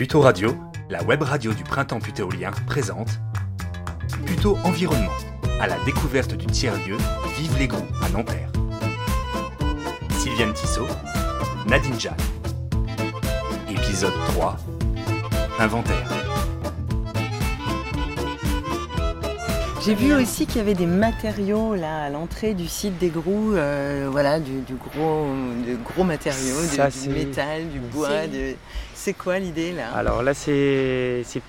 Puto Radio, la web radio du printemps putéolien, présente Puto Environnement, à la découverte du tiers-lieu Vive les Grous à Nanterre. Sylviane Tissot, Nadine Jeanne. Épisode 3 Inventaire. J'ai vu aussi qu'il y avait des matériaux là à l'entrée du site des Grous, euh, voilà, du, du gros, de gros matériaux, du- Ça, du, métal, du bois. de- C'est quoi l'idée là? Alors là, c'est c'est-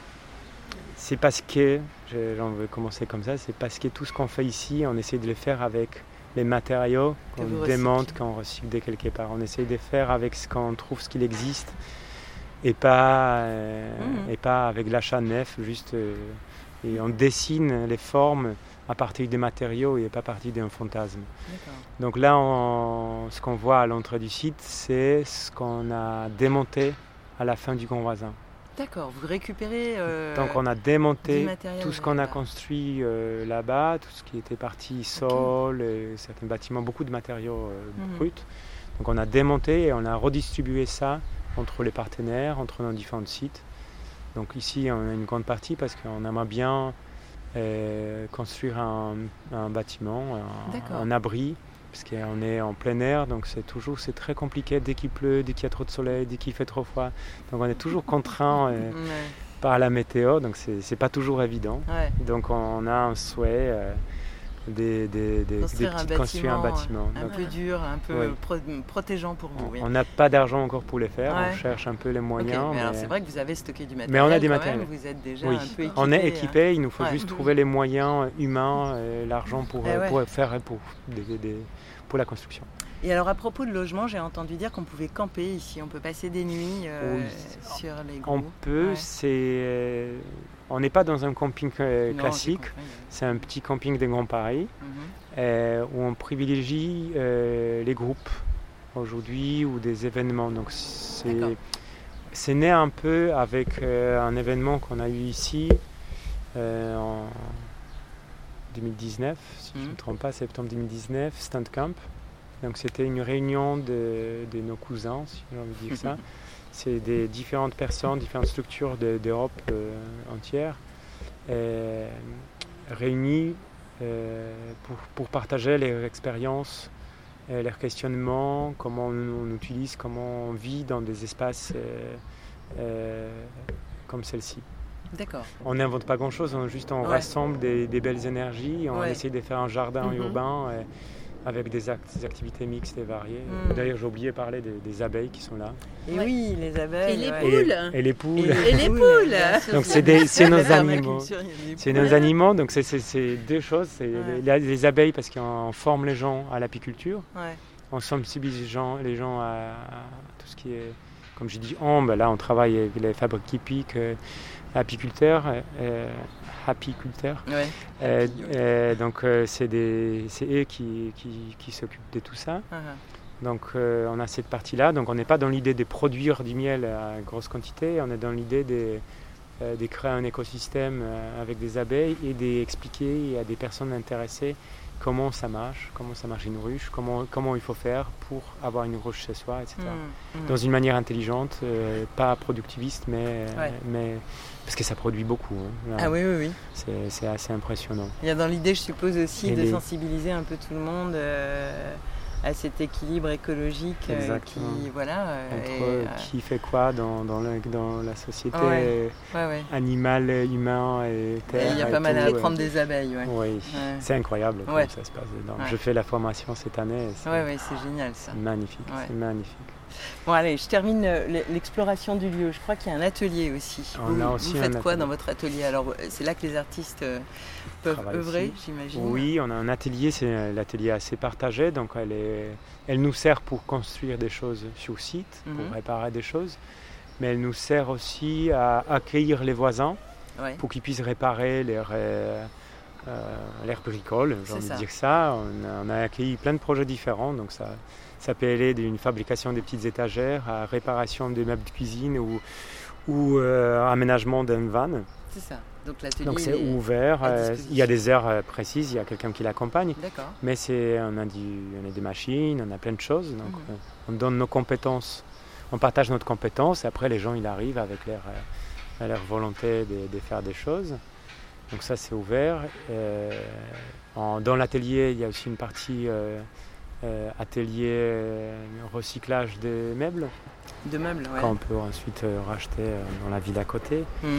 que, je- j'en veux commencer comme ça, c'est parce que tout ce qu'on fait ici, on essaie de le faire avec les matériaux qu'on démonte, qu'on recycle de quelque part. On essaie de faire avec ce qu'on trouve, ce qu'il existe, et pas, euh, Mhm. et pas avec l'achat neuf, juste. euh, et on dessine les formes à partir des matériaux et pas à partir d'un fantasme. Donc là, on- ce qu'on voit à l'entrée du site, c'est ce qu'on a démonté à la fin du Grand Voisin. D'accord, vous récupérez. euh, Donc on a démonté tout ce qu'on a construit euh, là-bas, tout ce qui était parti sol, et certains bâtiments, beaucoup de matériaux euh, Mhm. bruts. Donc on a démonté et on a redistribué ça entre les partenaires, entre nos différents sites. Donc ici on a une grande partie parce qu'on aimerait bien euh, construire un, un bâtiment, un, abri, parce qu'on est en plein air, donc c'est toujours c'est très compliqué dès qu'il pleut, dès qu'il y a trop de soleil, dès qu'il fait trop froid. Donc on est toujours contraint euh, Ouais, par la météo, donc c'est pas toujours évident. ouais. Donc on a un souhait euh, des, des, des- Construire des un petites- construire un bâtiment, bâtiment. Un peu dur, un peu Oui. pro- protégeant pour vous. oui. on n'a pas d'argent encore pour les faire, Ouais. on cherche un peu les moyens. mais c'est vrai que vous avez stocké du matériel. Mais on a des matériels. même, Vous êtes déjà oui, un peu équipé. on est hein. équipé, il nous faut Ouais. juste trouver les moyens humains, et l'argent pour, Eh euh, ouais. pour faire pour, pour la construction. Et alors à propos de logement, j'ai entendu dire qu'on pouvait camper ici, on peut passer des nuits euh, sur les On Grous. peut, c'est, euh, on n'est pas dans un camping euh, classique, c'est un petit camping des Grands Paris. Mhm. euh, où on privilégie euh, les groupes aujourd'hui ou des événements. Donc c'est, né un peu avec un événement qu'on a eu ici en 2019, si je ne Mhm. me trompe pas, septembre 2019, Stand Camp. Donc c'était une réunion de, de nos cousins, si j'ai envie de dire ça. C'est des différentes personnes, différentes structures de- d'Europe euh, entière euh, réunies euh, pour, pour partager leurs expériences, euh, leurs questionnements, comment on, on utilise, comment on vit dans des espaces comme celle-ci. D'accord. On n'invente pas grand-chose, on, juste on Ouais. rassemble des, des belles énergies, on Ouais. essaie de faire un jardin Mhm. urbain avec des, act- des activités mixtes et variées. Mhm. D'ailleurs, j'ai oublié de parler des, des abeilles qui sont là. Et Ouais. oui, les abeilles. Et les ouais. poules. Et, et les poules. Et les poules. Donc c'est- nos animaux. C'est nos animaux, donc c'est- deux choses. C'est Ouais. les, les abeilles parce qu'on forme les gens à l'apiculture, Ouais. on sensibilise les gens, les gens à, à tout ce qui est, comme j'ai dit, on, ben là on travaille avec les fabriques hippiques, euh, apiculteurs, euh, apiculteurs. Ouais. Euh, euh, donc euh, c'est eux qui, qui, qui s'occupent de tout ça. Ah, Donc euh, on a cette partie-là. Donc on n'est pas dans l'idée de produire du miel à grosse quantité, on est dans l'idée de, de créer un écosystème avec des abeilles et d'expliquer à des personnes intéressées comment ça marche, comment ça marche une ruche, comment, comment il faut faire pour avoir une ruche chez soi, etc. hum, hum. Dans une manière intelligente, euh, pas productiviste, mais, Ouais. mais parce que ça produit beaucoup. hein. Ah oui, oui, oui. C'est- C'est assez impressionnant. Il y a dans l'idée, je suppose aussi, Et de les- sensibiliser un peu tout le monde euh, à cet équilibre écologique euh, qui, voilà. euh, Entre et, euh, qui fait quoi dans, dans, le- dans la société Ouais. ouais, ouais. animal, humain et terre. Il y a pas mal à tout, apprendre des abeilles. Oui, c'est incroyable comment Ouais. ça se passe dedans. Je fais la formation cette année. C'est c'est génial ça. magnifique. C'est magnifique. Bon, allez, je termine euh, l'exploration du lieu. Je crois qu'il y a un atelier aussi. On vous, a vous aussi faites quoi dans votre atelier? Alors, euh, c'est là que les artistes euh, peuvent œuvrer, j'imagine. Oui, on a un atelier, c'est l'atelier assez partagé, donc elle, est, elle nous sert pour construire des choses sur site, Mhm. pour réparer des choses, mais elle nous sert aussi à accueillir les voisins Ouais. pour qu'ils puissent réparer leurs euh, euh, leurs bricoles, j'ai envie de dire ça. On a, on a accueilli plein de projets différents, donc ça, ça peut aller d'une fabrication des petites étagères à réparation des meubles de cuisine ou, ou euh, aménagement d'un van. C'est ça. Donc l'atelier. Donc c'est est- ouvert, euh, il y a des heures euh, précises, il y a quelqu'un qui l'accompagne, D'accord. mais c'est, on, a du- on a des machines, on a plein de choses, donc Mhm. on donne nos compétences on partage notre compétence et après les gens ils arrivent avec leur, leur volonté de, de faire des choses. Donc ça c'est ouvert. Euh, en- dans l'atelier il y a aussi une partie atelier euh, recyclage des meubles De meubles, ouais. qu'on peut ensuite euh, racheter euh, dans la ville à côté. Mhm.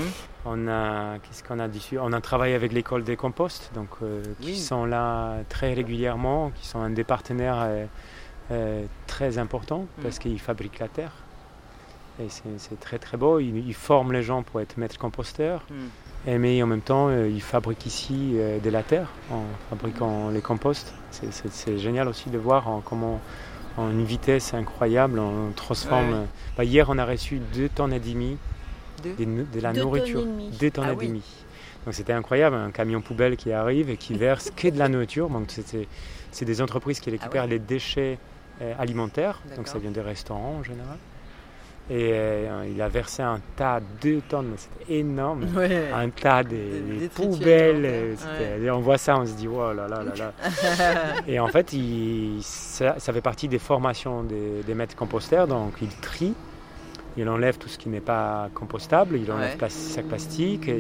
On a qu'est-ce qu'on a dessus On a travaillé avec l'école des composts, donc euh, qui Oui. sont là très régulièrement, qui sont un des partenaires euh, euh, très importants Mm. parce qu'ils fabriquent la terre. Et c'est très très beau. Ils, ils forment les gens pour être maîtres composteurs, Mhm. Et, mais en même temps euh, ils fabriquent ici euh, de la terre en fabriquant les composts. C'est- génial aussi de voir en, comment en une vitesse incroyable on transforme. Ouais. Bah, hier on a reçu deux tonnes et demi Deux des nou- de la Deux tonnes nourriture. et demie. Tonnes Ah et oui. demi. Donc c'était incroyable, un camion poubelle qui arrive et qui verse que de la nourriture. Donc c'est des entreprises qui récupèrent Ah ouais. les déchets euh, alimentaires, donc ça vient des restaurants en général. Et euh, il a versé un tas, deux tonnes, c'était énorme. Ouais. Un tas des, Des poubelles. euh, et on voit ça, on se dit, oh là là là là. et en fait, il- ça, ça fait partie des formations des, des maîtres composteurs. Donc, il trie, il enlève tout ce qui n'est pas compostable, il enlève Ouais. sac plastique, il,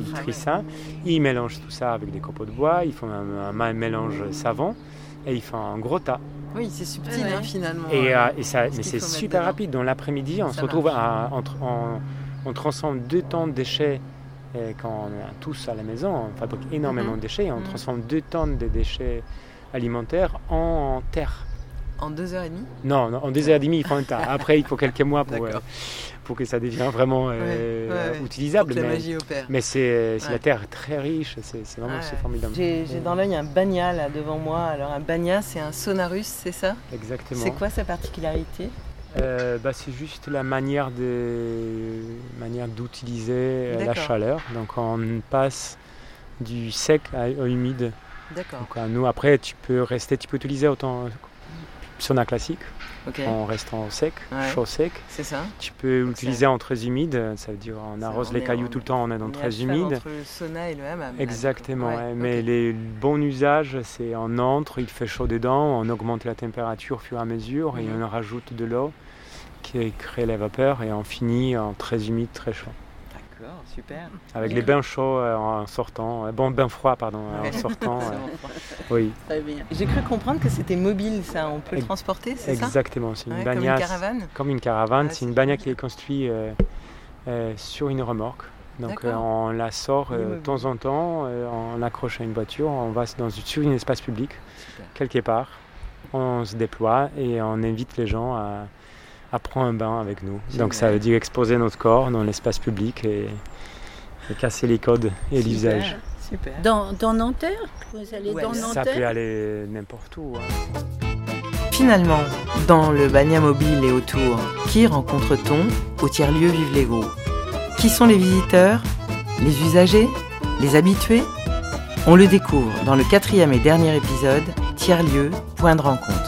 il Ah trie ça. Il mélange tout ça avec des copeaux de bois, il fait un, un mélange savon et il fait un gros tas. Oui, c'est subtil Ouais, hein, finalement. Et, euh, euh, et ça, mais c'est super dedans. rapide. Dans l'après-midi, on Ça se retrouve à, entre- on, on transforme deux tonnes de déchets. Et quand on est tous à la maison, on fabrique énormément Mhm. de déchets. et On Mhm. transforme deux tonnes de déchets alimentaires en terre. En deux heures et demie? Non, non, en deux heures et demie, il faut un tas. Après, il faut quelques mois pour, euh, pour que ça devienne vraiment euh, Ouais, ouais, ouais. utilisable. Pour que la mais magie opère. mais c'est la terre très riche. C'est vraiment formidable. J'ai dans l'œil un bagna là devant moi. Alors un bagna, c'est un sonarus, c'est ça? Exactement. C'est quoi sa particularité? Euh, bah, c'est juste la manière de manière d'utiliser euh, la chaleur. Donc on passe du sec à, au humide. D'accord. Donc, nous après tu peux rester, tu peux utiliser autant sauna classique en restant sec, Ouais. chaud sec. C'est ça. Tu peux l'utiliser en très humide, ça veut dire on arrose on les cailloux en- tout le temps, on est dans très humide. Entre le sauna et le hammam. Exactement, ouais. Mais ok. les bons usages, c'est on entre, il fait chaud dedans, on augmente la température au fur et à mesure et Mhm. on rajoute de l'eau qui crée la vapeur et on finit en très humide, très chaud. D'accord, super. Avec les bains chauds euh, en sortant, euh, bon bains froids pardon, euh, Ouais. en sortant, oui, Très bien. J'ai cru comprendre que c'était mobile, ça. On peut le transporter, c'est ça? exactement, c'est une Ouais, Comme une caravane comme une caravane, Ah, c'est une génial. qui est construite sur une remorque. Donc euh, on la sort euh, de temps en temps, euh, on l'accroche à une voiture, on va dans, sur un espace public. Super. quelque part, on se déploie et on invite les gens à, à prendre un bain avec nous. Donc ça veut dire exposer notre corps dans l'espace public et, et casser les codes et l'usage. Super. Dans, dans Nanterre Vous allez Ouais, dans Ça peut Nanterre aller n'importe où. hein. Finalement, dans le Bagna Mobile et autour, qui rencontre-t-on au tiers-lieu Vive les Gros Qui sont les visiteurs? Les usagers? Les habitués? On le découvre dans le quatrième et dernier épisode, Tiers-lieu, point de rencontre.